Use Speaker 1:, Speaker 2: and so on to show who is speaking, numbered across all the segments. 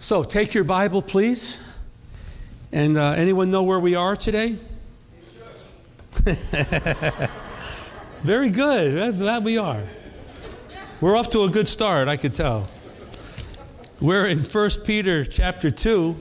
Speaker 1: So take your Bible, please. And uh, anyone know where we are today? Very good. Glad we are. We're off to a good start, I could tell. We're in 1 Peter chapter 2,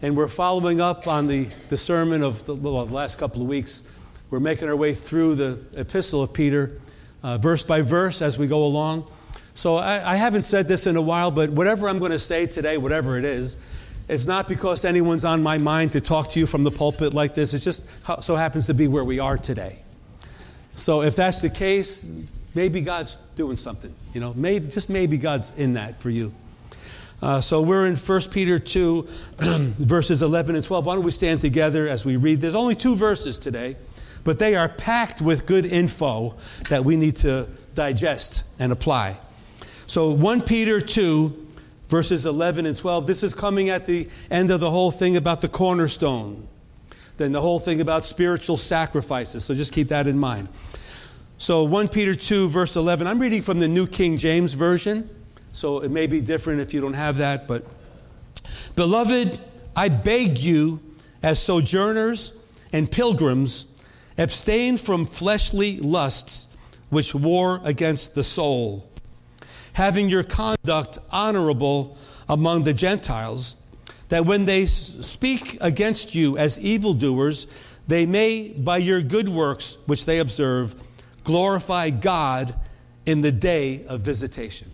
Speaker 1: and we're following up on the, the sermon of the, well, the last couple of weeks. We're making our way through the epistle of Peter, uh, verse by verse, as we go along. So I, I haven't said this in a while, but whatever I'm going to say today, whatever it is, it's not because anyone's on my mind to talk to you from the pulpit like this. It just so happens to be where we are today. So if that's the case, maybe God's doing something. You know, maybe, just maybe God's in that for you. Uh, so we're in 1 Peter 2, verses 11 and 12. Why don't we stand together as we read? There's only two verses today, but they are packed with good info that we need to digest and apply. So 1 Peter 2, verses 11 and 12, this is coming at the end of the whole thing about the cornerstone. Then the whole thing about spiritual sacrifices. So just keep that in mind. So 1 Peter 2, verse 11. I'm reading from the New King James Version. So it may be different if you don't have that, but Beloved, I beg you, as sojourners and pilgrims, abstain from fleshly lusts which war against the soul having your conduct honorable among the Gentiles, that when they speak against you as evildoers, they may, by your good works which they observe, glorify God in the day of visitation.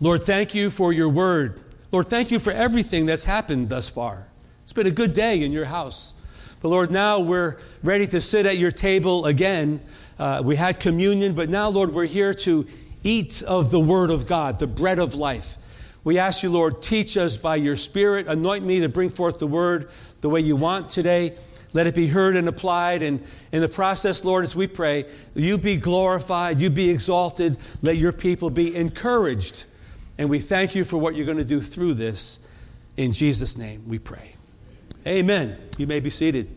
Speaker 1: Lord, thank you for your word. Lord, thank you for everything that's happened thus far. It's been a good day in your house. But Lord, now we're ready to sit at your table again. Uh, we had communion, but now, Lord, we're here to eat of the Word of God, the bread of life. We ask you, Lord, teach us by your Spirit. Anoint me to bring forth the Word the way you want today. Let it be heard and applied. And in the process, Lord, as we pray, you be glorified, you be exalted. Let your people be encouraged. And we thank you for what you're going to do through this. In Jesus' name we pray. Amen. You may be seated.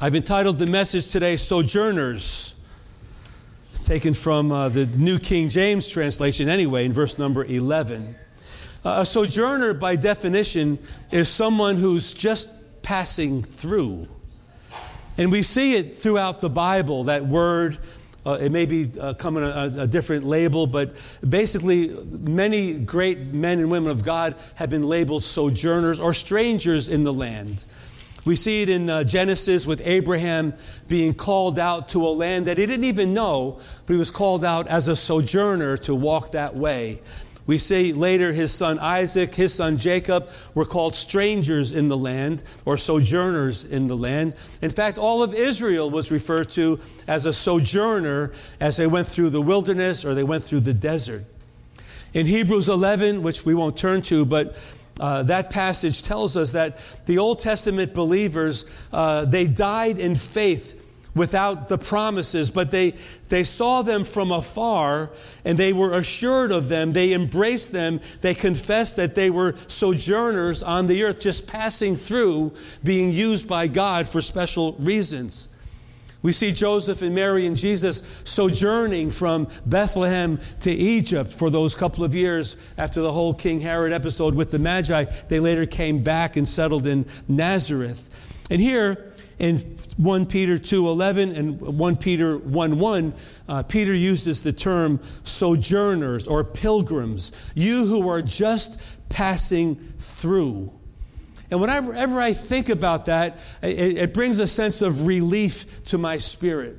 Speaker 1: I've entitled the message today, Sojourners taken from uh, the New King James translation anyway, in verse number 11. Uh, a sojourner, by definition, is someone who's just passing through. And we see it throughout the Bible, that word. Uh, it may be uh, coming a, a, different label, but basically, many great men and women of God have been labeled sojourners or strangers in the land. We see it in uh, Genesis with Abraham being called out to a land that he didn't even know, but he was called out as a sojourner to walk that way. We see later his son Isaac, his son Jacob were called strangers in the land or sojourners in the land. In fact, all of Israel was referred to as a sojourner as they went through the wilderness or they went through the desert. In Hebrews 11, which we won't turn to, but uh, that passage tells us that the Old Testament believers, uh, they died in faith without the promises, but they, they saw them from afar and they were assured of them. They embraced them. They confessed that they were sojourners on the earth, just passing through, being used by God for special reasons. We see Joseph and Mary and Jesus sojourning from Bethlehem to Egypt for those couple of years after the whole King Herod episode with the Magi. They later came back and settled in Nazareth. And here in 1 Peter 2:11 and 1 Peter 1:1, uh, Peter uses the term sojourners or pilgrims, you who are just passing through. And whenever I think about that, it, it brings a sense of relief to my spirit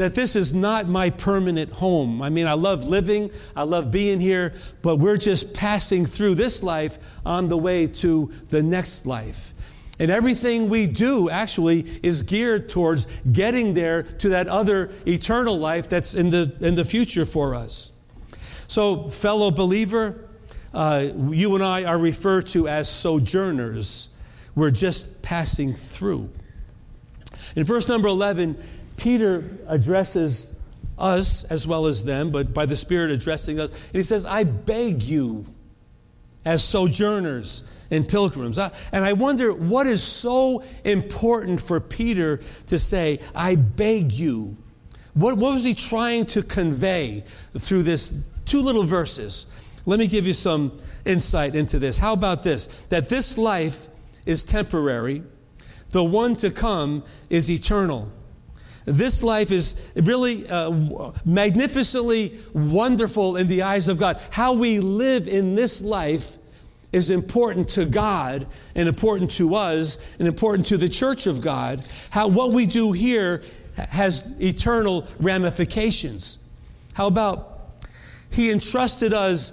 Speaker 1: that this is not my permanent home. I mean, I love living, I love being here, but we're just passing through this life on the way to the next life. And everything we do actually is geared towards getting there to that other eternal life that's in the, in the future for us. So, fellow believer, uh, you and I are referred to as sojourners. We're just passing through. In verse number 11, Peter addresses us as well as them, but by the Spirit addressing us. And he says, I beg you, as sojourners and pilgrims. And I wonder what is so important for Peter to say, I beg you. What, what was he trying to convey through this two little verses? Let me give you some insight into this. How about this? That this life is temporary, the one to come is eternal. This life is really uh, magnificently wonderful in the eyes of God. How we live in this life is important to God and important to us and important to the church of God. How what we do here has eternal ramifications. How about he entrusted us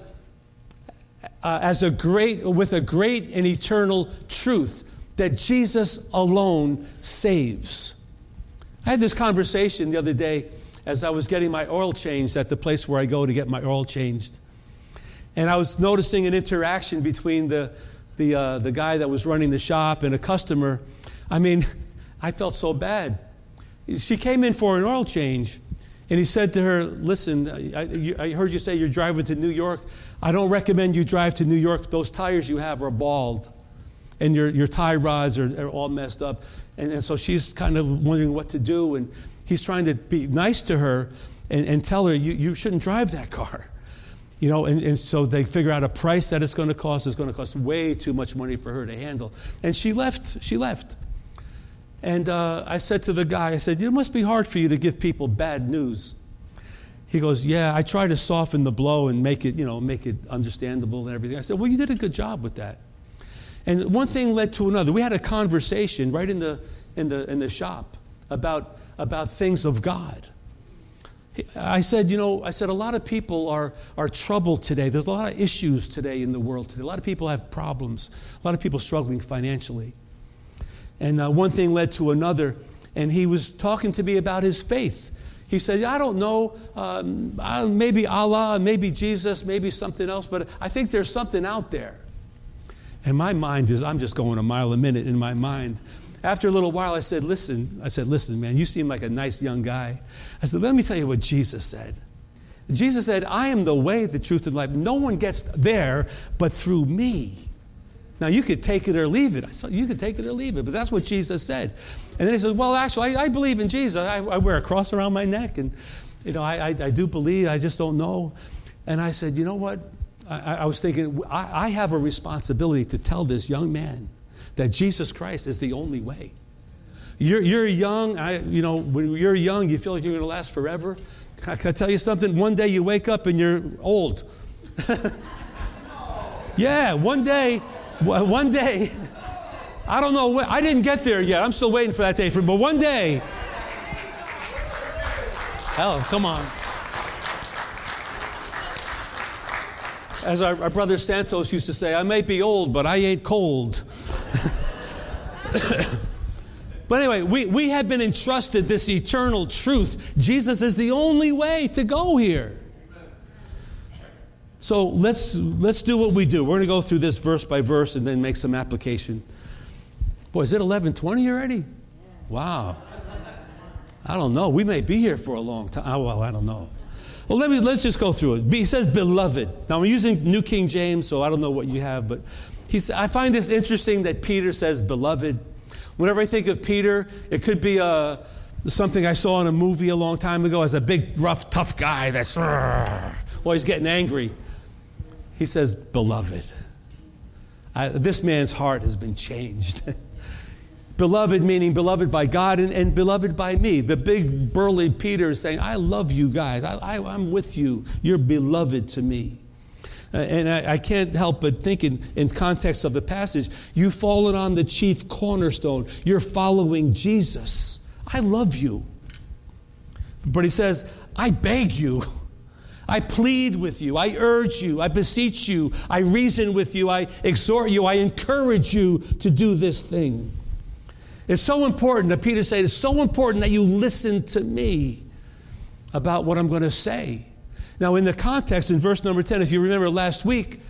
Speaker 1: uh, as a great with a great and eternal truth that Jesus alone saves. I had this conversation the other day as I was getting my oil changed at the place where I go to get my oil changed. And I was noticing an interaction between the, the, uh, the guy that was running the shop and a customer. I mean, I felt so bad. She came in for an oil change, and he said to her, Listen, I, I heard you say you're driving to New York. I don't recommend you drive to New York. Those tires you have are bald, and your, your tie rods are, are all messed up. And, and so she's kind of wondering what to do. And he's trying to be nice to her and, and tell her, you, you shouldn't drive that car. You know, and, and so they figure out a price that it's going to cost. It's going to cost way too much money for her to handle. And she left. She left. And uh, I said to the guy, I said, it must be hard for you to give people bad news. He goes, yeah, I try to soften the blow and make it, you know, make it understandable and everything. I said, well, you did a good job with that. And one thing led to another. We had a conversation right in the, in the, in the shop about, about things of God. I said, you know, I said a lot of people are, are troubled today. There's a lot of issues today in the world today. A lot of people have problems. A lot of people struggling financially. And uh, one thing led to another. And he was talking to me about his faith. He said, I don't know, um, maybe Allah, maybe Jesus, maybe something else, but I think there's something out there. And my mind is, I'm just going a mile a minute in my mind. After a little while, I said, Listen, I said, Listen, man, you seem like a nice young guy. I said, Let me tell you what Jesus said. Jesus said, I am the way, the truth, and life. No one gets there but through me. Now, you could take it or leave it. I said, You could take it or leave it, but that's what Jesus said. And then he said, Well, actually, I, I believe in Jesus. I, I, wear a cross around my neck, and, you know, I, I, I do believe, I just don't know. And I said, You know what? I, I was thinking, I, I have a responsibility to tell this young man that Jesus Christ is the only way. You're, you're young, I, you know, when you're young, you feel like you're going to last forever. Can I tell you something? One day you wake up and you're old. yeah, one day, one day, I don't know, I didn't get there yet. I'm still waiting for that day. For, but one day, hell, come on. as our, our, brother Santos used to say, I may be old, but I ain't cold. but anyway, we, we have been entrusted this eternal truth. Jesus is the only way to go here. So let's, let's do what we do. We're going to go through this verse by verse and then make some application. Boy, is it 1120 already? Wow. I don't know. We may be here for a long time. Oh, well, I don't know. Well, let me, let's just go through it. He says, beloved. Now, I'm using New King James, so I don't know what you have, but he I find this interesting that Peter says, beloved. Whenever I think of Peter, it could be a, uh, something I saw in a movie a long time ago as a big, rough, tough guy that's always getting angry. He says, beloved. I, this man's heart has been changed. Beloved meaning beloved by God and, and, beloved by me. The big burly Peter is saying, I love you guys. I, am with you. You're beloved to me. Uh, and I, I, can't help but think in, in context of the passage, you've fallen on the chief cornerstone. You're following Jesus. I love you. But he says, I beg you. I plead with you. I urge you. I beseech you. I reason with you. I exhort you. I encourage you to do this thing. It's so important that Peter said, it's so important that you listen to me about what I'm going to say. Now, in the context, in verse number 10, if you remember last week,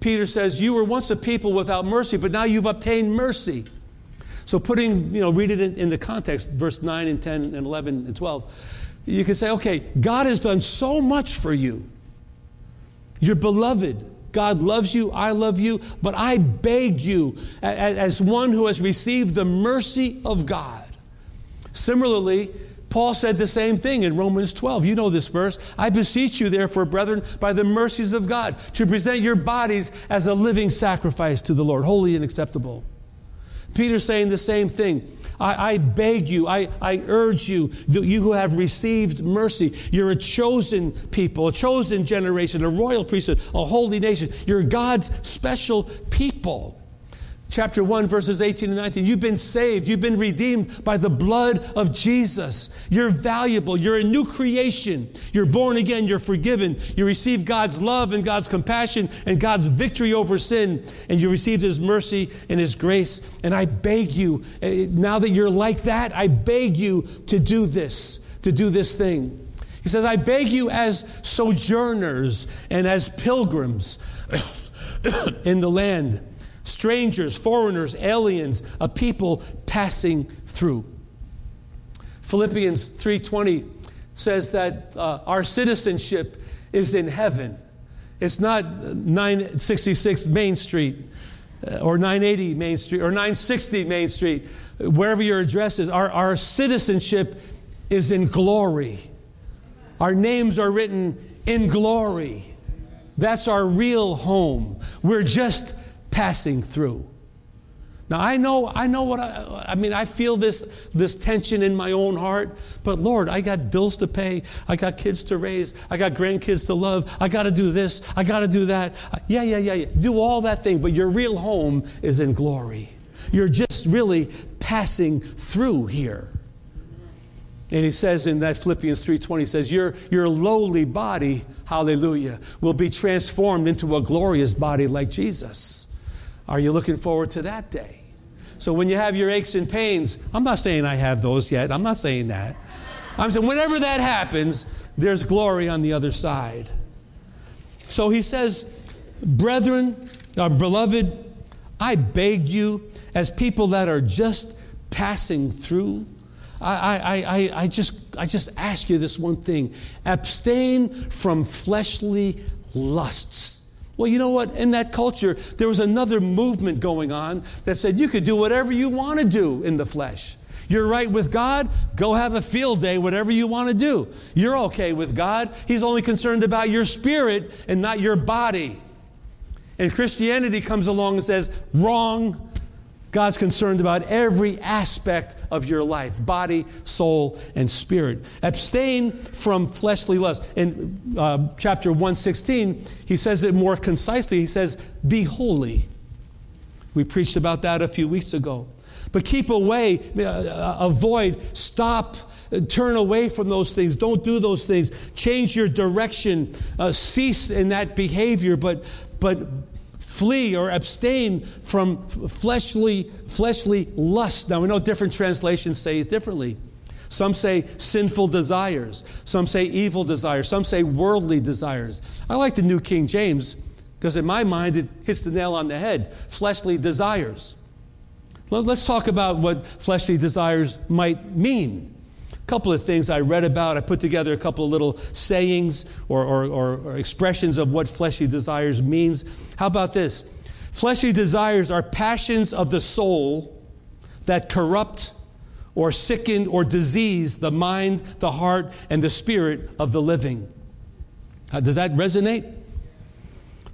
Speaker 1: Peter says, You were once a people without mercy, but now you've obtained mercy. So, putting, you know, read it in, in the context, verse 9 and 10 and 11 and 12, you can say, Okay, God has done so much for you. You're beloved. God loves you, I love you, but I beg you, as one who has received the mercy of God. Similarly, Paul said the same thing in Romans 12. You know this verse. I beseech you, therefore, brethren, by the mercies of God, to present your bodies as a living sacrifice to the Lord, holy and acceptable. Peter's saying the same thing. I, I, beg you, I, I urge you, you who have received mercy, you're a chosen people, a chosen generation, a royal priesthood, a holy nation. You're God's special people chapter 1, verses 18 and 19. You've been saved. You've been redeemed by the blood of Jesus. You're valuable. You're a new creation. You're born again. You're forgiven. You receive God's love and God's compassion and God's victory over sin. And you received His mercy and His grace. And I beg you, eh, now that you're like that, I beg you to do this, to do this thing. He says, I beg you as sojourners and as pilgrims in the land strangers, foreigners, aliens, a people passing through. Philippians 3:20 says that uh, our citizenship is in heaven. It's not 966 Main Street uh, or 980 Main Street or 960 Main Street, wherever your address is. Our, our citizenship is in glory. Our names are written in glory. That's our real home. We're just passing through. Now I know, I know what I, I mean. I feel this this tension in my own heart. But Lord, I got bills to pay. I got kids to raise. I got grandkids to love. I got to do this. I got to do that. Yeah, yeah, yeah, yeah. Do all that thing. But your real home is in glory. You're just really passing through here. And he says in that Philippians 3:20 he says your your lowly body, hallelujah, will be transformed into a glorious body like Jesus. Are you looking forward to that day? So when you have your aches and pains, I'm not saying I have those yet. I'm not saying that. I'm saying whenever that happens, there's glory on the other side. So he says, Brethren, our beloved, I beg you, as people that are just passing through, I, I, I, I, just, I just ask you this one thing abstain from fleshly lusts well, you know what? In that culture, there was another movement going on that said you could do whatever you want to do in the flesh. You're right with God, go have a field day, whatever you want to do. You're okay with God. He's only concerned about your spirit and not your body. And Christianity comes along and says, wrong, God's concerned about every aspect of your life body, soul, and spirit. Abstain from fleshly lust. In uh, chapter 116, he says it more concisely. He says, Be holy. We preached about that a few weeks ago. But keep away, uh, avoid, stop, uh, turn away from those things. Don't do those things. Change your direction. Uh, cease in that behavior, but, but flee or abstain from fleshly, fleshly lust. Now, we know different translations say it differently. Some say sinful desires. Some say evil desires. Some say worldly desires. I like the New King James because, in my mind, it hits the nail on the head fleshly desires. Let's talk about what fleshly desires might mean couple of things I read about. I put together a couple of little sayings or, or, or, or expressions of what fleshly desires means. How about this? Fleshly desires are passions of the soul that corrupt or sicken or disease the mind, the heart, and the spirit of the living. Does that resonate?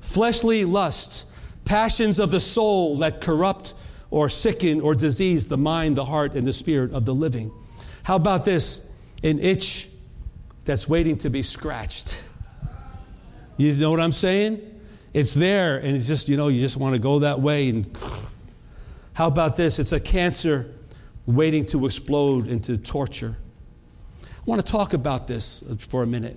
Speaker 1: Fleshly lust, passions of the soul that corrupt or sicken or disease the mind, the heart, and the spirit of the living. How about this? An itch that's waiting to be scratched. You know what I'm saying? It's there, and it's just, you know, you just want to go that way. And how about this? It's a cancer waiting to explode into torture. I want to talk about this uh, for a minute.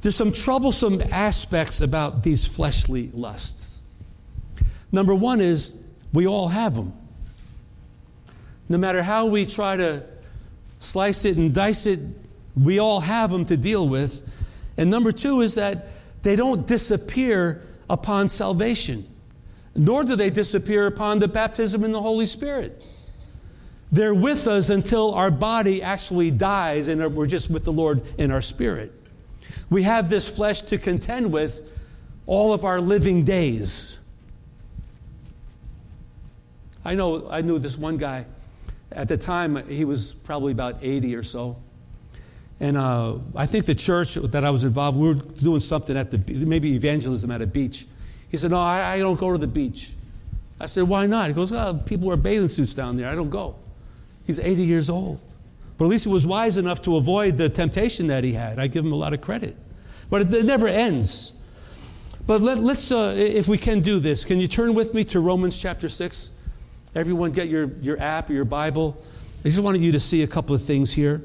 Speaker 1: There's some troublesome aspects about these fleshly lusts. Number one is we all have them no matter how we try to slice it and dice it, we all have them to deal with. And number two is that they don't disappear upon salvation, nor do they disappear upon the baptism in the Holy Spirit. They're with us until our body actually dies and we're just with the Lord in our spirit. We have this flesh to contend with all of our living days. I know I knew this one guy At the time, he was probably about 80 or so. And uh, I think the church that I was involved, we were doing something at the maybe evangelism at a beach. He said, "No, I, I don't go to the beach." I said, "Why not?" He goes, "Well, people wear bathing suits down there. I don't go." He's 80 years old, but at least he was wise enough to avoid the temptation that he had. I give him a lot of credit, but it, it never ends. But let, us uh, if we can do this, can you turn with me to Romans chapter six? Everyone, get your your app or your Bible. I just wanted you to see a couple of things here.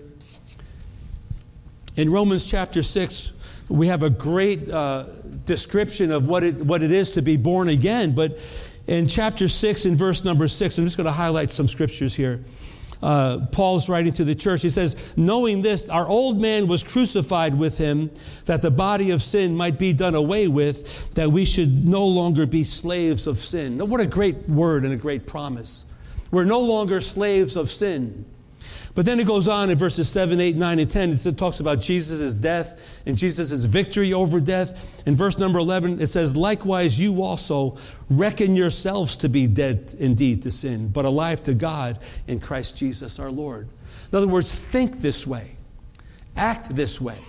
Speaker 1: In Romans chapter 6, we have a great uh, description of what it, what it is to be born again. But in chapter 6, in verse number 6, I'm just going to highlight some scriptures here. Uh, Paul's writing to the church. He says, Knowing this, our old man was crucified with him, that the body of sin might be done away with, that we should no longer be slaves of sin. Now, what a great word and a great promise. We're no longer slaves of sin. But then it goes on in verses 7, 8, 9, and 10. It talks about Jesus' death and Jesus' victory over death. In verse number 11, it says, Likewise, you also reckon yourselves to be dead indeed to sin, but alive to God in Christ Jesus our Lord. In other words, think this way, act this way.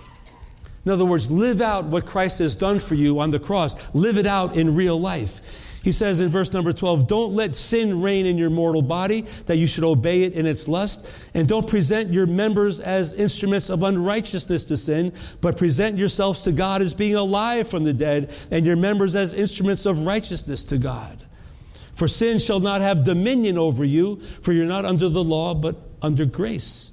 Speaker 1: In other words, live out what Christ has done for you on the cross, live it out in real life. He says in verse number 12, Don't let sin reign in your mortal body, that you should obey it in its lust. And don't present your members as instruments of unrighteousness to sin, but present yourselves to God as being alive from the dead, and your members as instruments of righteousness to God. For sin shall not have dominion over you, for you're not under the law, but under grace.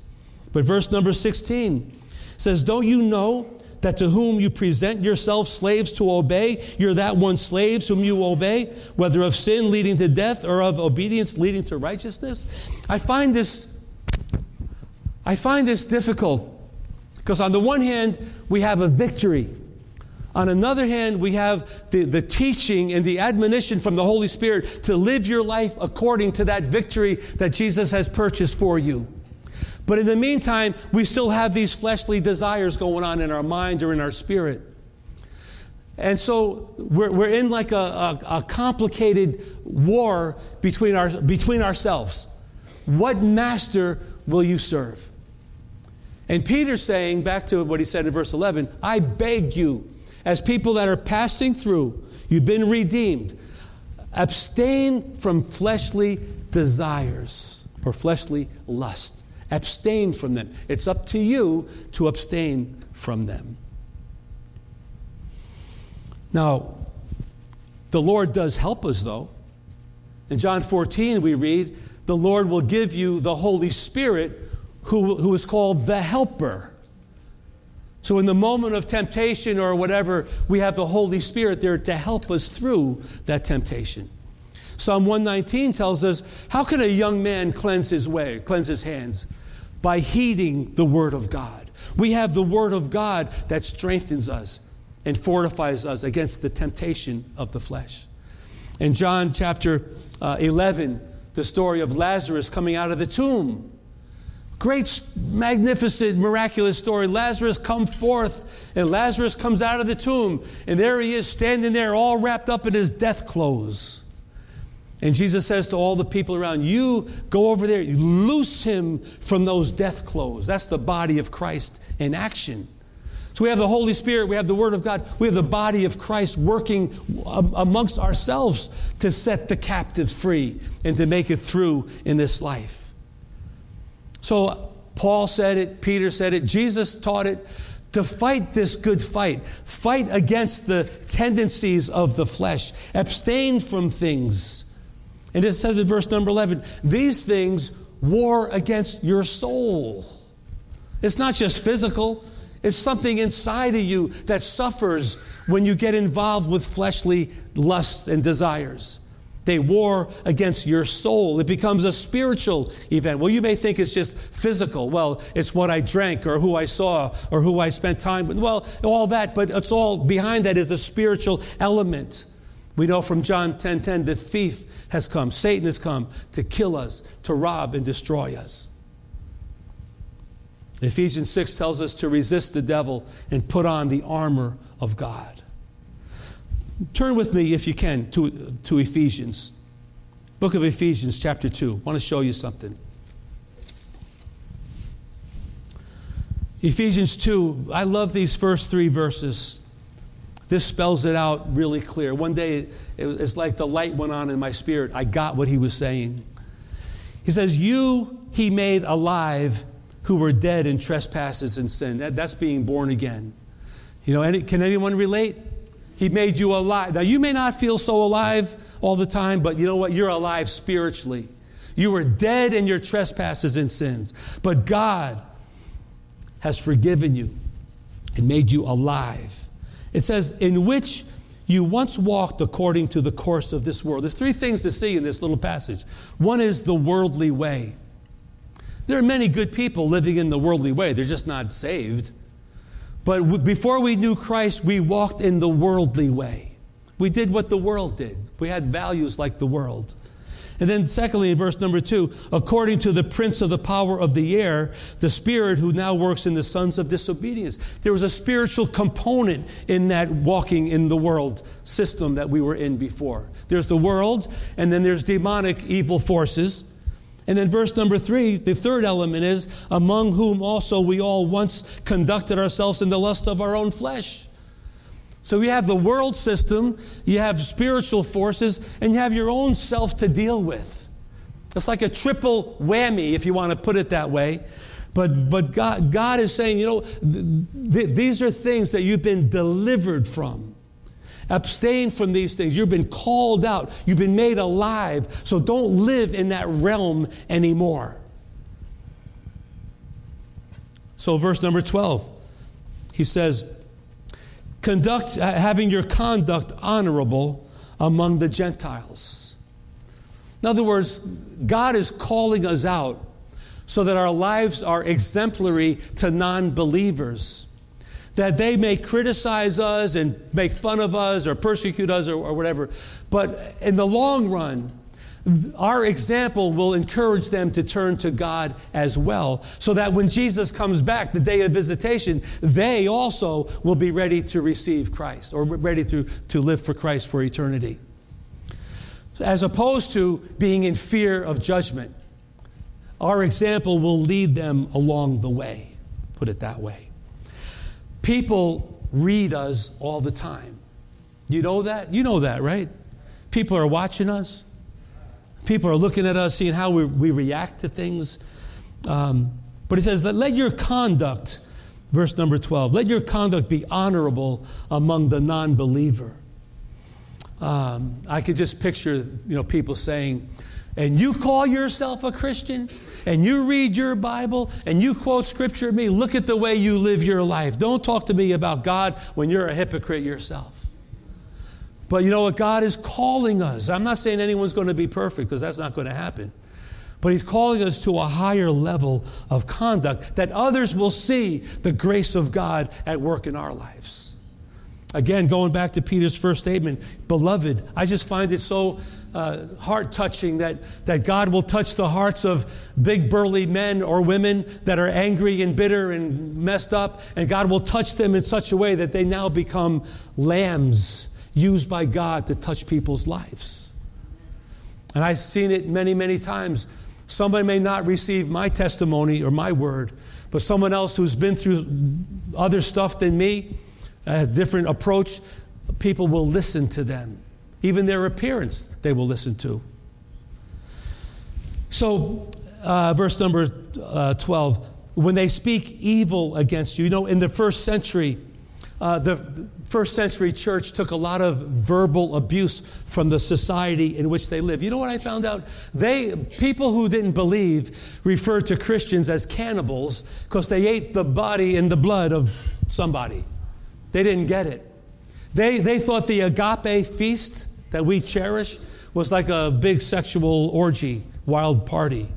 Speaker 1: But verse number 16 says, Don't you know? That to whom you present yourselves slaves to obey, you're that one slaves whom you obey, whether of sin leading to death or of obedience leading to righteousness. I find this I find this difficult because on the one hand, we have a victory. On another hand, we have the, the teaching and the admonition from the Holy Spirit to live your life according to that victory that Jesus has purchased for you. But in the meantime, we still have these fleshly desires going on in our mind or in our spirit. And so we're, we're in like a, a, a complicated war between, our, between ourselves. What master will you serve? And Peter's saying, back to what he said in verse 11, I beg you, as people that are passing through, you've been redeemed, abstain from fleshly desires or fleshly lust. Abstain from them. It's up to you to abstain from them. Now, the Lord does help us, though. In John 14, we read, The Lord will give you the Holy Spirit, who, who is called the Helper. So, in the moment of temptation or whatever, we have the Holy Spirit there to help us through that temptation. Psalm 119 tells us, How can a young man cleanse his way, cleanse his hands? By heeding the Word of God. We have the Word of God that strengthens us and fortifies us against the temptation of the flesh. In John chapter uh, 11, the story of Lazarus coming out of the tomb. Great, magnificent, miraculous story. Lazarus come forth, and Lazarus comes out of the tomb, and there he is standing there, all wrapped up in his death clothes. And Jesus says to all the people around, You go over there, you loose him from those death clothes. That's the body of Christ in action. So we have the Holy Spirit, we have the Word of God, we have the body of Christ working amongst ourselves to set the captives free and to make it through in this life. So Paul said it, Peter said it, Jesus taught it to fight this good fight. Fight against the tendencies of the flesh. Abstain from things and it says in verse number 11, these things war against your soul. It's not just physical, it's something inside of you that suffers when you get involved with fleshly lusts and desires. They war against your soul. It becomes a spiritual event. Well, you may think it's just physical. Well, it's what I drank or who I saw or who I spent time with. Well, all that, but it's all behind that is a spiritual element. We know from John 10:10 10, 10, the thief has come, Satan has come to kill us, to rob and destroy us. Ephesians 6 tells us to resist the devil and put on the armor of God. Turn with me, if you can, to, to Ephesians. Book of Ephesians, chapter 2. I want to show you something. Ephesians 2, I love these first three verses. This spells it out really clear. One day, it's like the light went on in my spirit. I got what he was saying. He says, You he made alive who were dead in trespasses and sin. that's being born again. You know, can anyone relate? He made you alive. Now, you may not feel so alive all the time, but you know what? You're alive spiritually. You were dead in your trespasses and sins. But God has forgiven you and made you alive. It says, in which you once walked according to the course of this world. There's three things to see in this little passage. One is the worldly way. There are many good people living in the worldly way, they're just not saved. But before we knew Christ, we walked in the worldly way. We did what the world did, we had values like the world. And then, secondly, in verse number two, according to the prince of the power of the air, the spirit who now works in the sons of disobedience. There was a spiritual component in that walking in the world system that we were in before. There's the world, and then there's demonic evil forces. And then, verse number three, the third element is, among whom also we all once conducted ourselves in the lust of our own flesh. So you have the world system, you have spiritual forces, and you have your own self to deal with. It's like a triple whammy, if you want to put it that way. But, but God, God is saying, you know, th- th- these are things that you've been delivered from. Abstain from these things. You've been called out. You've been made alive. So don't live in that realm anymore. So, verse number 12, he says, Conduct, having your conduct honorable among the Gentiles. In other words, God is calling us out so that our lives are exemplary to non believers that they may criticize us and make fun of us or persecute us or, or whatever. But in the long run, our example will encourage them to turn to God as well, so that when Jesus comes back, the day of visitation, they also will be ready to receive Christ or ready to, to live for Christ for eternity. As opposed to being in fear of judgment, our example will lead them along the way, put it that way. People read us all the time. You know that? You know that, right? People are watching us. People are looking at us, seeing how we, we react to things. Um, but he says that let your conduct, verse number 12, let your conduct be honorable among the non believer. Um, I could just picture, you know, people saying, and you call yourself a Christian? and you read your Bible and you quote scripture to me, look at the way you live your life. Don't talk to me about God when you're a hypocrite yourself. But you know what? God is calling us. I'm not saying anyone's going to be perfect because that's not going to happen. But He's calling us to a higher level of conduct that others will see the grace of God at work in our lives. Again, going back to Peter's first statement, beloved, I just find it so uh, heart touching that, that God will touch the hearts of big burly men or women that are angry and bitter and messed up, and God will touch them in such a way that they now become lambs used by God to touch people's lives. And I've seen it many, many times. Somebody may not receive my testimony or my word, but someone else who's been through other stuff than me a different approach, people will listen to them. Even their appearance, they will listen to. So, uh, verse number uh, 12 when they speak evil against you, you know, in the first century, uh, the first century church took a lot of verbal abuse from the society in which they lived. You know what I found out? They people who didn't believe referred to Christians as cannibals because they ate the body and the blood of somebody. They didn't get it. They, they thought the agape feast that we cherish was like a big sexual orgy, wild party.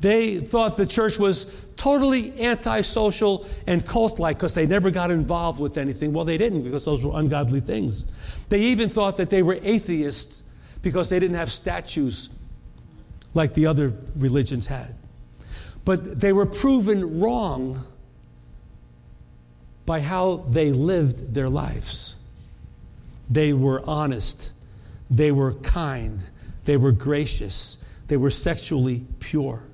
Speaker 1: They thought the church was totally antisocial and cult like because they never got involved with anything. Well, they didn't because those were ungodly things. They even thought that they were atheists because they didn't have statues like the other religions had. But they were proven wrong by how they lived their lives. They were honest, they were kind, they were gracious, they were sexually pure.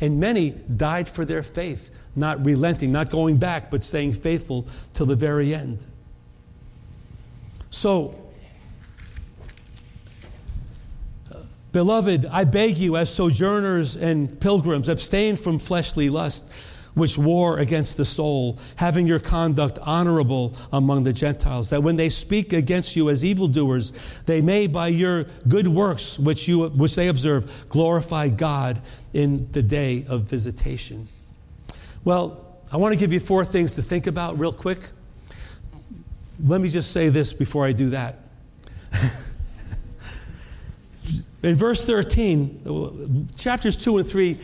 Speaker 1: And many died for their faith, not relenting, not going back, but staying faithful till the very end. So, Beloved, I beg you, as sojourners and pilgrims, abstain from fleshly lust, which war against the soul, having your conduct honorable among the Gentiles, that when they speak against you as evildoers, they may, by your good works which, you, which they observe, glorify God in the day of visitation. Well, I want to give you four things to think about real quick. Let me just say this before I do that. In verse 13, chapters 2 and 3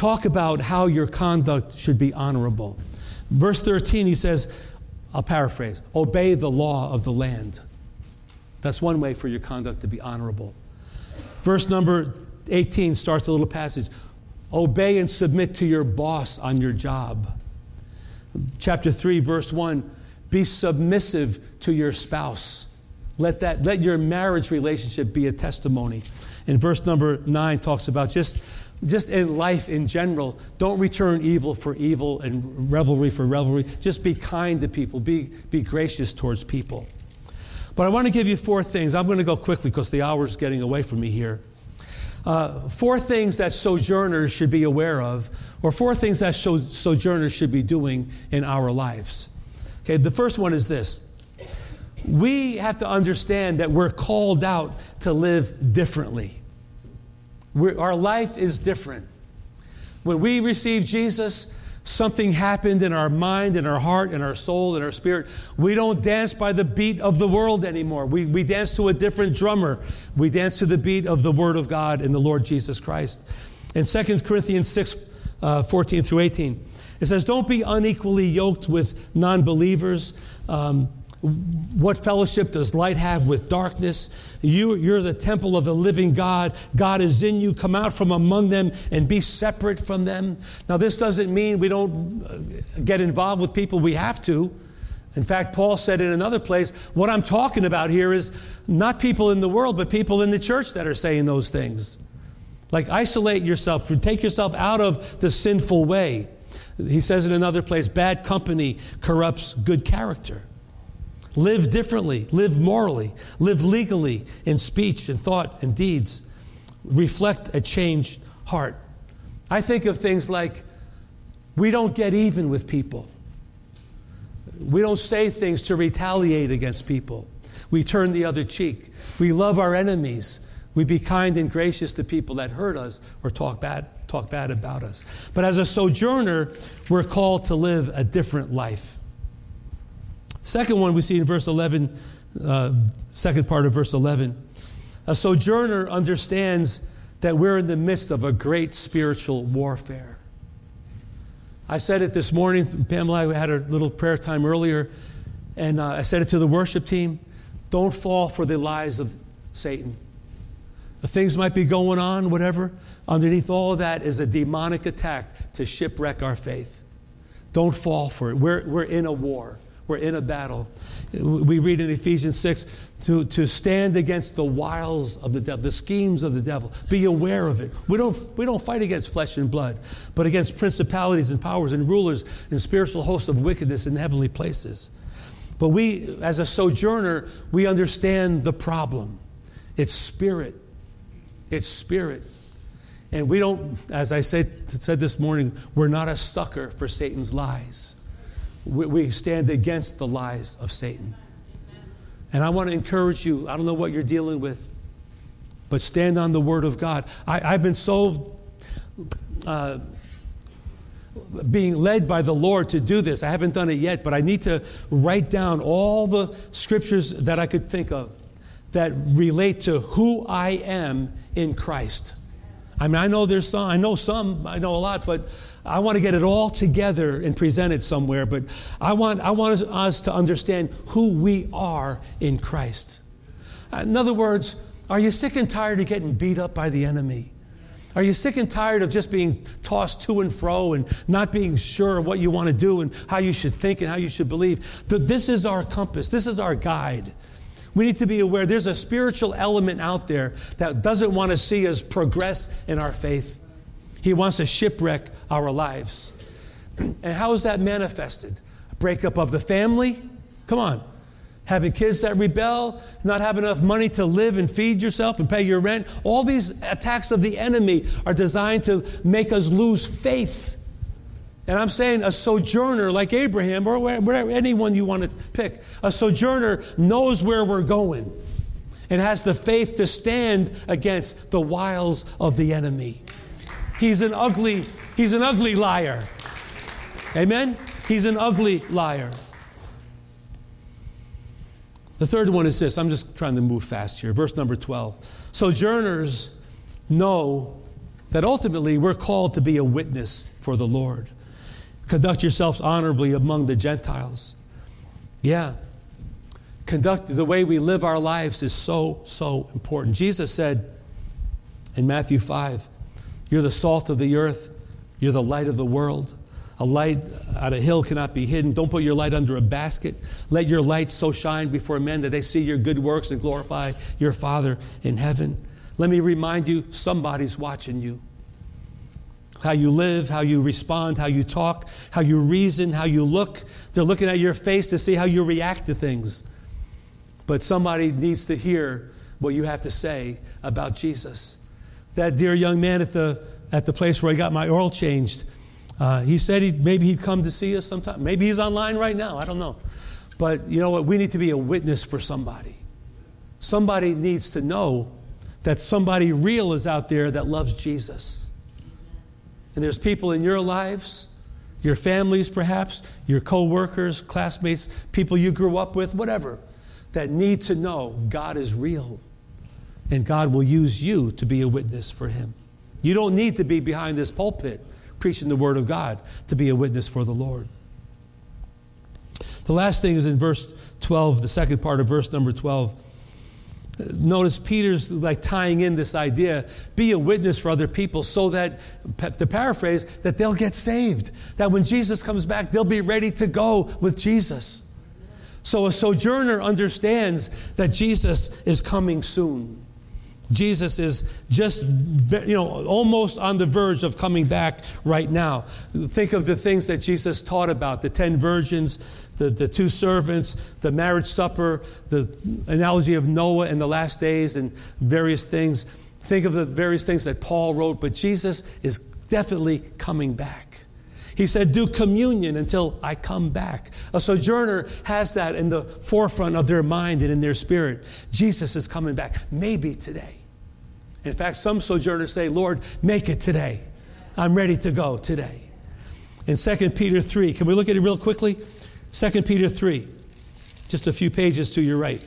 Speaker 1: talk about how your conduct should be honorable. Verse 13, he says, I'll paraphrase, obey the law of the land. That's one way for your conduct to be honorable. Verse number 18 starts a little passage obey and submit to your boss on your job. Chapter 3, verse 1 be submissive to your spouse. Let, that, let your marriage relationship be a testimony. And verse number 9 talks about just, just in life in general, don't return evil for evil and revelry for revelry. Just be kind to people, be, be gracious towards people. But I want to give you four things. I'm going to go quickly because the hour is getting away from me here. Uh, four things that sojourners should be aware of, or four things that sojourners should be doing in our lives. Okay, the first one is this we have to understand that we're called out to live differently. We're, our life is different. When we receive Jesus, something happened in our mind, in our heart, in our soul, in our spirit. We don't dance by the beat of the world anymore. We, we dance to a different drummer. We dance to the beat of the Word of God and the Lord Jesus Christ. In 2 Corinthians 6 uh, 14 through 18, it says, Don't be unequally yoked with non believers. Um, what fellowship does light have with darkness? You, you're the temple of the living God. God is in you. Come out from among them and be separate from them. Now, this doesn't mean we don't uh, get involved with people. We have to. In fact, Paul said in another place, what I'm talking about here is not people in the world, but people in the church that are saying those things. Like isolate yourself, take yourself out of the sinful way. He says in another place, bad company corrupts good character. Live differently, live morally, live legally in speech and thought and deeds. Reflect a changed heart. I think of things like we don't get even with people. We don't say things to retaliate against people. We turn the other cheek. We love our enemies. We be kind and gracious to people that hurt us or talk bad, talk bad about us. But as a sojourner, we're called to live a different life. Second one we see in verse 11, uh, second part of verse 11. A sojourner understands that we're in the midst of a great spiritual warfare. I said it this morning. Pamela, we had a little prayer time earlier, and uh, I said it to the worship team. Don't fall for the lies of Satan. Things might be going on, whatever. Underneath all of that is a demonic attack to shipwreck our faith. Don't fall for it. We're, we're in a war. We're in a battle. We read in Ephesians 6 to, to stand against the wiles of the devil, the schemes of the devil. Be aware of it. We don't, we don't fight against flesh and blood, but against principalities and powers and rulers and spiritual hosts of wickedness in heavenly places. But we, as a sojourner, we understand the problem. It's spirit. It's spirit. And we don't, as I said, said this morning, we're not a sucker for Satan's lies we, we stand against the lies of Satan. And I want to encourage you. I don't know what you're dealing with, but stand on the Word of God. I, have been so uh, being led by the Lord to do this. I haven't done it yet, but I need to write down all the scriptures that I could think of that relate to who I am in Christ. I mean, I know there's some, I know some, I know a lot, but I want to get it all together and present it somewhere. But I want, I want us to understand who we are in Christ. In other words, are you sick and tired of getting beat up by the enemy? Are you sick and tired of just being tossed to and fro and not being sure of what you want to do and how you should think and how you should believe? That this is our compass, this is our guide. We need to be aware there's a spiritual element out there that doesn't want to see us progress in our faith. He wants to shipwreck our lives. And how is that manifested? A breakup of the family? Come on. Having kids that rebel, not having enough money to live and feed yourself and pay your rent. All these attacks of the enemy are designed to make us lose faith. And I'm saying a sojourner like Abraham or whatever, anyone you want to pick, a sojourner knows where we're going and has the faith to stand against the wiles of the enemy. He's an ugly, he's an ugly liar. Amen? He's an ugly liar. The third one is this. I'm just trying to move fast here. Verse number 12. Sojourners know that ultimately we're called to be a witness for the Lord. Conduct yourselves honorably among the Gentiles. Yeah. Conduct the way we live our lives is so, so important. Jesus said in Matthew 5, You're the salt of the earth, you're the light of the world. A light on a hill cannot be hidden. Don't put your light under a basket. Let your light so shine before men that they see your good works and glorify your Father in heaven. Let me remind you somebody's watching you. How you live, how you respond, how you talk, how you reason, how you look. They're looking at your face to see how you react to things. But somebody needs to hear what you have to say about Jesus. That dear young man at the, at the place where I got my oil changed, uh, he said he, maybe he'd come to see us sometime. Maybe he's online right now. I don't know. But you know what? We need to be a witness for somebody. Somebody needs to know that somebody real is out there that loves Jesus. And there's people in your lives, your families perhaps, your co workers, classmates, people you grew up with, whatever, that need to know God is real. And God will use you to be a witness for Him. You don't need to be behind this pulpit preaching the Word of God to be a witness for the Lord. The last thing is in verse 12, the second part of verse number 12. Notice Peter's like tying in this idea be a witness for other people so that, to paraphrase, that they'll get saved. That when Jesus comes back, they'll be ready to go with Jesus. So a sojourner understands that Jesus is coming soon. Jesus is just, you know, almost on the verge of coming back right now. Think of the things that Jesus taught about the ten virgins, the, the two servants, the marriage supper, the analogy of Noah and the last days, and various things. Think of the various things that Paul wrote, but Jesus is definitely coming back. He said, Do communion until I come back. A sojourner has that in the forefront of their mind and in their spirit. Jesus is coming back, maybe today. In fact, some sojourners say, Lord, make it today. I'm ready to go today. In 2 Peter 3, can we look at it real quickly? 2 Peter 3, just a few pages to your right.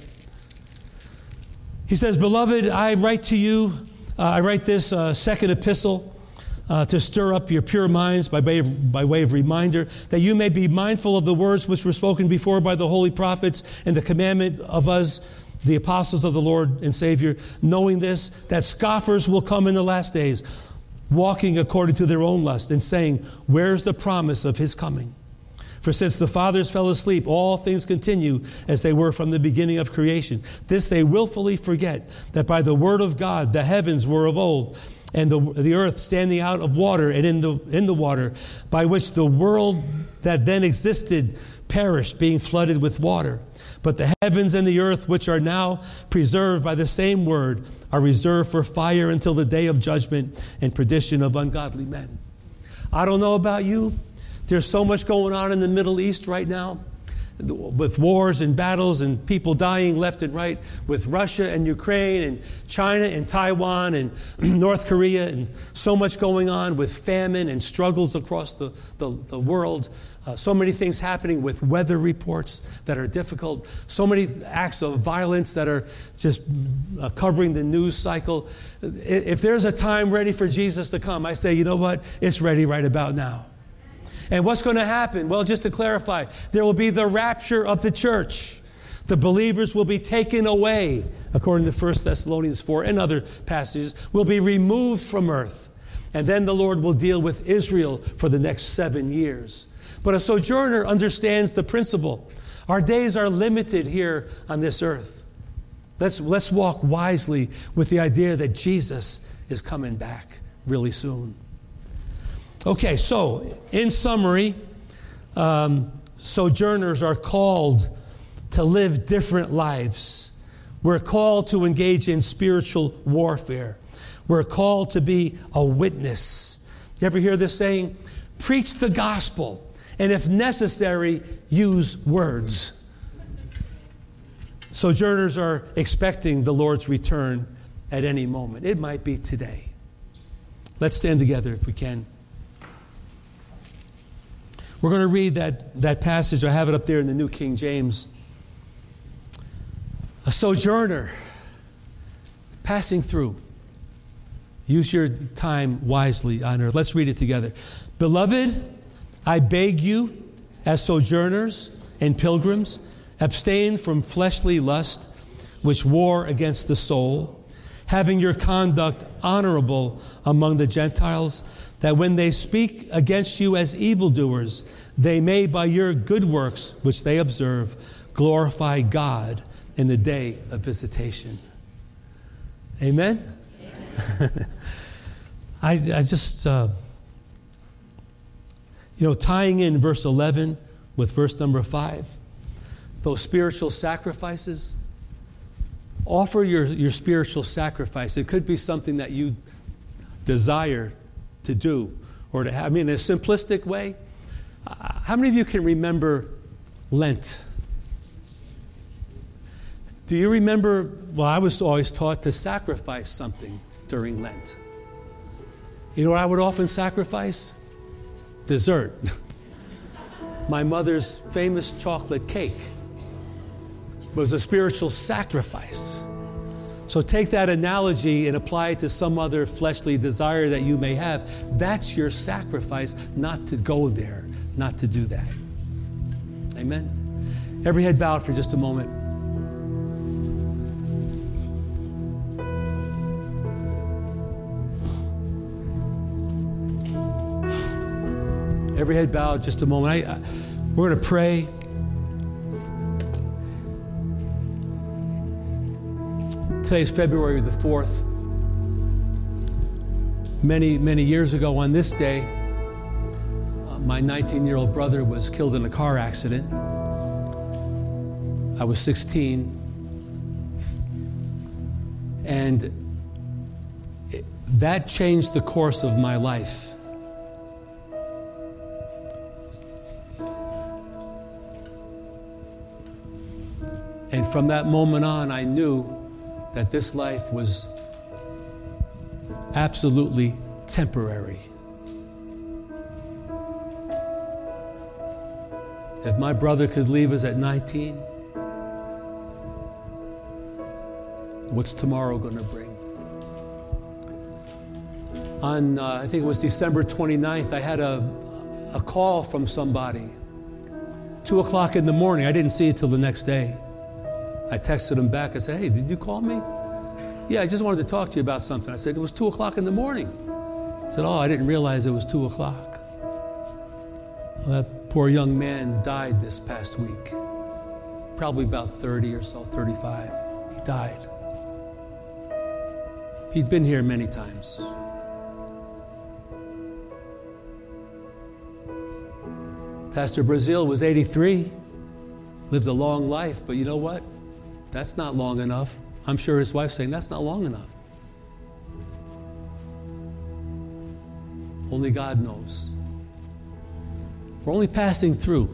Speaker 1: He says, Beloved, I write to you, uh, I write this uh, second epistle uh, to stir up your pure minds by way, of, by way of reminder, that you may be mindful of the words which were spoken before by the holy prophets and the commandment of us the apostles of the Lord and Savior, knowing this, that scoffers will come in the last days, walking according to their own lust, and saying, Where's the promise of his coming? For since the fathers fell asleep, all things continue as they were from the beginning of creation. This they willfully forget, that by the word of God the heavens were of old, and the, the earth standing out of water and in the, in the water, by which the world that then existed perished, being flooded with water. But the heavens and the earth, which are now preserved by the same word, are reserved for fire until the day of judgment and perdition of ungodly men. I don't know about you. There's so much going on in the Middle East right now with wars and battles and people dying left and right, with Russia and Ukraine and China and Taiwan and North Korea, and so much going on with famine and struggles across the, the, the world. Uh, so many things happening with weather reports that are difficult, so many acts of violence that are just uh, covering the news cycle. If there's a time ready for Jesus to come, I say, you know what? It's ready right about now. And what's going to happen? Well, just to clarify, there will be the rapture of the church. The believers will be taken away, according to 1 Thessalonians 4 and other passages, will be removed from earth. And then the Lord will deal with Israel for the next seven years. But a sojourner understands the principle. Our days are limited here on this earth. Let's, let's walk wisely with the idea that Jesus is coming back really soon. Okay, so in summary, um, sojourners are called to live different lives. We're called to engage in spiritual warfare. We're called to be a witness. You ever hear this saying? Preach the gospel, and if necessary, use words. Sojourners are expecting the Lord's return at any moment. It might be today. Let's stand together if we can. We're going to read that, that passage. I have it up there in the New King James. A sojourner passing through. Use your time wisely on earth. Let's read it together. Beloved, I beg you, as sojourners and pilgrims, abstain from fleshly lust, which war against the soul, having your conduct honorable among the Gentiles that when they speak against you as evildoers, they may, by your good works, which they observe, glorify God in the day of visitation. Amen? Amen. I, I just, uh, you know, tying in verse 11 with verse number 5, those spiritual sacrifices, offer your, your spiritual sacrifice. It could be something that you desire to do or to have. I mean, in a simplistic way, how many of you can remember Lent? Do you remember? Well, I was always taught to sacrifice something during Lent. You know what I would often sacrifice? Dessert. My mother's famous chocolate cake was a spiritual sacrifice. So take that analogy and apply it to some other fleshly desire that you may have. That's your sacrifice, not to go there, not to do that. Amen. Every head bowed for just a moment. Every head bowed just a moment. I, I, we're going to pray. Today's February the 4th. Many, many years ago on this day, uh, my 19 year old brother was killed in a car accident. I was 16. And it, that changed the course of my life. And from that moment on, I knew that this life was absolutely temporary. If my brother could leave us at 19, what's tomorrow going to bring? On, uh, I think it was December 29th, I had a, a call from somebody. Two o'clock in the morning. I didn't see it till the next day. I texted him back. I said, Hey, did you call me? Yeah, I just wanted to talk to you about something. I said, It was 2 o'clock in the morning. He said, Oh, I didn't realize it was 2 o'clock. Well, that poor young man died this past week. Probably about 30 or so, 35. He died. He'd been here many times. Pastor Brazil was 83, lived a long life, but you know what? That's not long enough. I'm sure his wife's saying, That's not long enough. Only God knows. We're only passing through.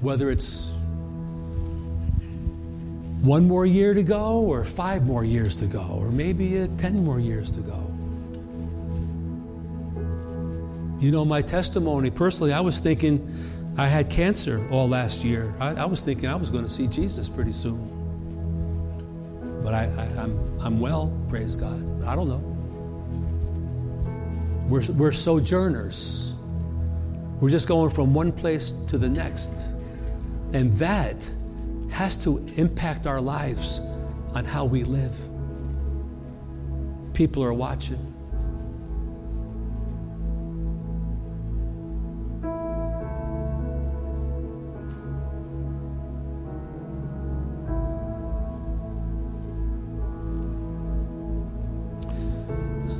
Speaker 1: Whether it's one more year to go, or five more years to go, or maybe uh, 10 more years to go. You know, my testimony, personally, I was thinking, I had cancer all last year. I, I was thinking I was going to see Jesus pretty soon. But I, I, I'm, I'm well, praise God. I don't know. We're, we're sojourners. We're just going from one place to the next. And that has to impact our lives on how we live. People are watching.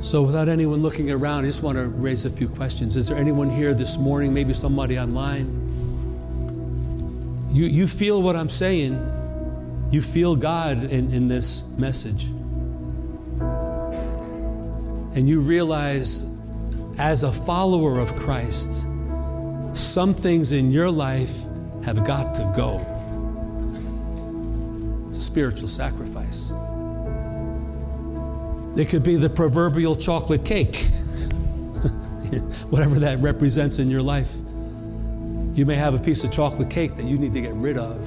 Speaker 1: So, without anyone looking around, I just want to raise a few questions. Is there anyone here this morning, maybe somebody online? You, you feel what I'm saying, you feel God in, in this message. And you realize, as a follower of Christ, some things in your life have got to go. It's a spiritual sacrifice. It could be the proverbial chocolate cake, whatever that represents in your life. You may have a piece of chocolate cake that you need to get rid of,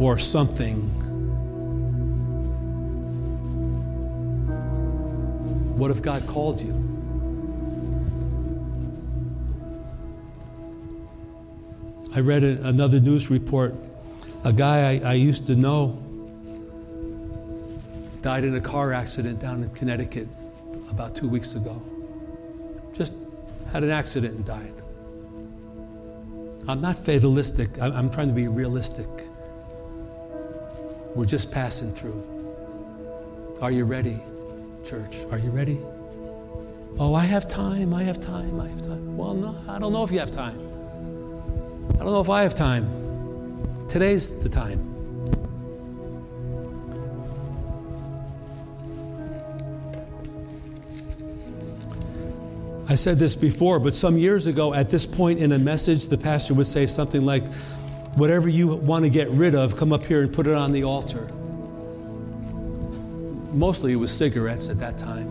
Speaker 1: or something. What if God called you? I read another news report. A guy I, I used to know died in a car accident down in Connecticut about two weeks ago. Just had an accident and died. I'm not fatalistic, I'm trying to be realistic. We're just passing through. Are you ready, church? Are you ready? Oh, I have time, I have time, I have time. Well, no, I don't know if you have time. I don't know if I have time. Today's the time. I said this before, but some years ago, at this point in a message, the pastor would say something like, Whatever you want to get rid of, come up here and put it on the altar. Mostly it was cigarettes at that time.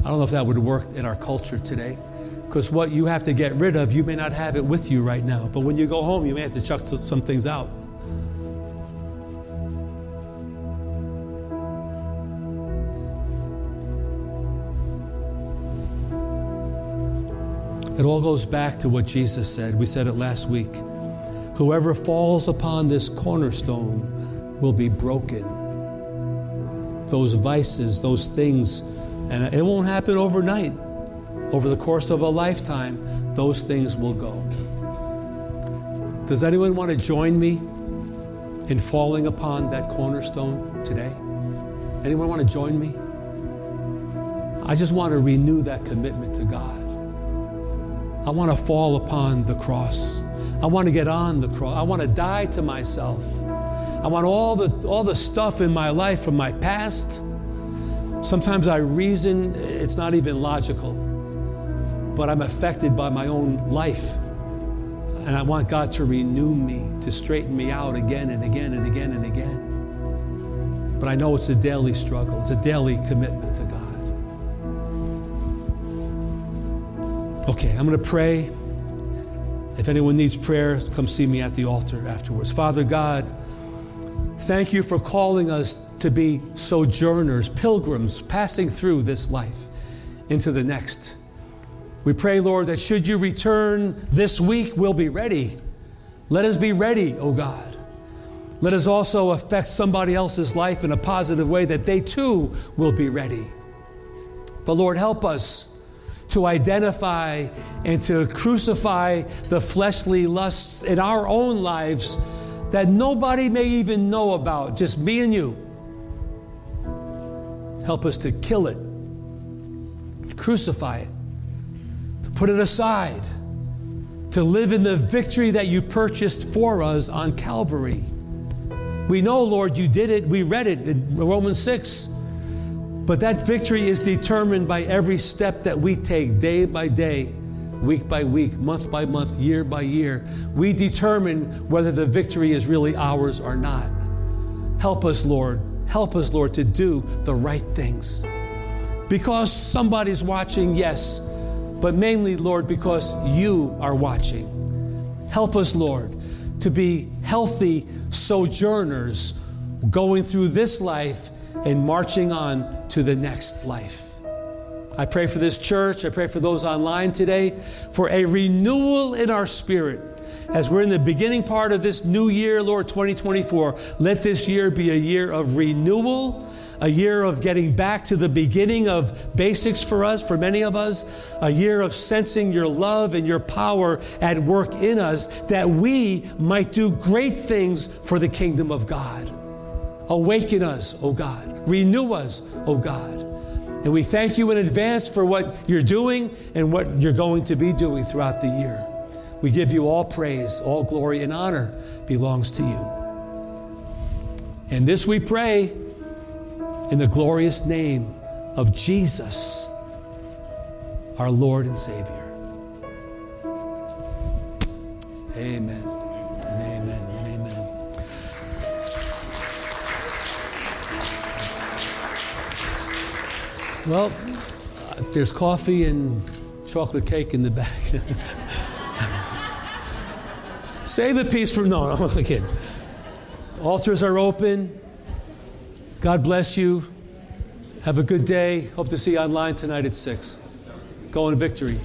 Speaker 1: I don't know if that would work in our culture today, because what you have to get rid of, you may not have it with you right now. But when you go home, you may have to chuck some things out. It all goes back to what Jesus said. We said it last week. Whoever falls upon this cornerstone will be broken. Those vices, those things, and it won't happen overnight. Over the course of a lifetime, those things will go. Does anyone want to join me in falling upon that cornerstone today? Anyone want to join me? I just want to renew that commitment to God. I want to fall upon the cross. I want to get on the cross. I want to die to myself. I want all the, all the stuff in my life from my past. Sometimes I reason, it's not even logical, but I'm affected by my own life. And I want God to renew me, to straighten me out again and again and again and again. But I know it's a daily struggle, it's a daily commitment to Okay, I'm going to pray. If anyone needs prayer, come see me at the altar afterwards. Father God, thank you for calling us to be sojourners, pilgrims, passing through this life into the next. We pray, Lord, that should you return this week, we'll be ready. Let us be ready, O God. Let us also affect somebody else's life in a positive way that they too will be ready. But Lord, help us to identify and to crucify the fleshly lusts in our own lives that nobody may even know about, just me and you. Help us to kill it, crucify it, to put it aside, to live in the victory that you purchased for us on Calvary. We know, Lord, you did it. We read it in Romans 6 but that victory is determined by every step that we take day by day, week by week, month by month, year by year. We determine whether the victory is really ours or not. Help us, Lord. Help us, Lord, to do the right things. Because somebody's watching, yes, but mainly, Lord, because you are watching. Help us, Lord, to be healthy sojourners going through this life and marching on to the next life. I pray for this church. I pray for those online today for a renewal in our spirit. As we're in the beginning part of this new year, Lord, 2024, let this year be a year of renewal, a year of getting back to the beginning of basics for us, for many of us, a year of sensing your love and your power at work in us that we might do great things for the kingdom of God. Awaken us, O God. Renew us, O God. And we thank you in advance for what you're doing and what you're going to be doing throughout the year. We give you all praise, all glory, and honor belongs to you. And this we pray in the glorious name of Jesus, our Lord and Savior. Amen Well, there's coffee and chocolate cake in the back. Save a piece no, no, I'm kidding. Altars are open. God bless you. Have a good day. Hope to see you online tonight at 6. Go in victory.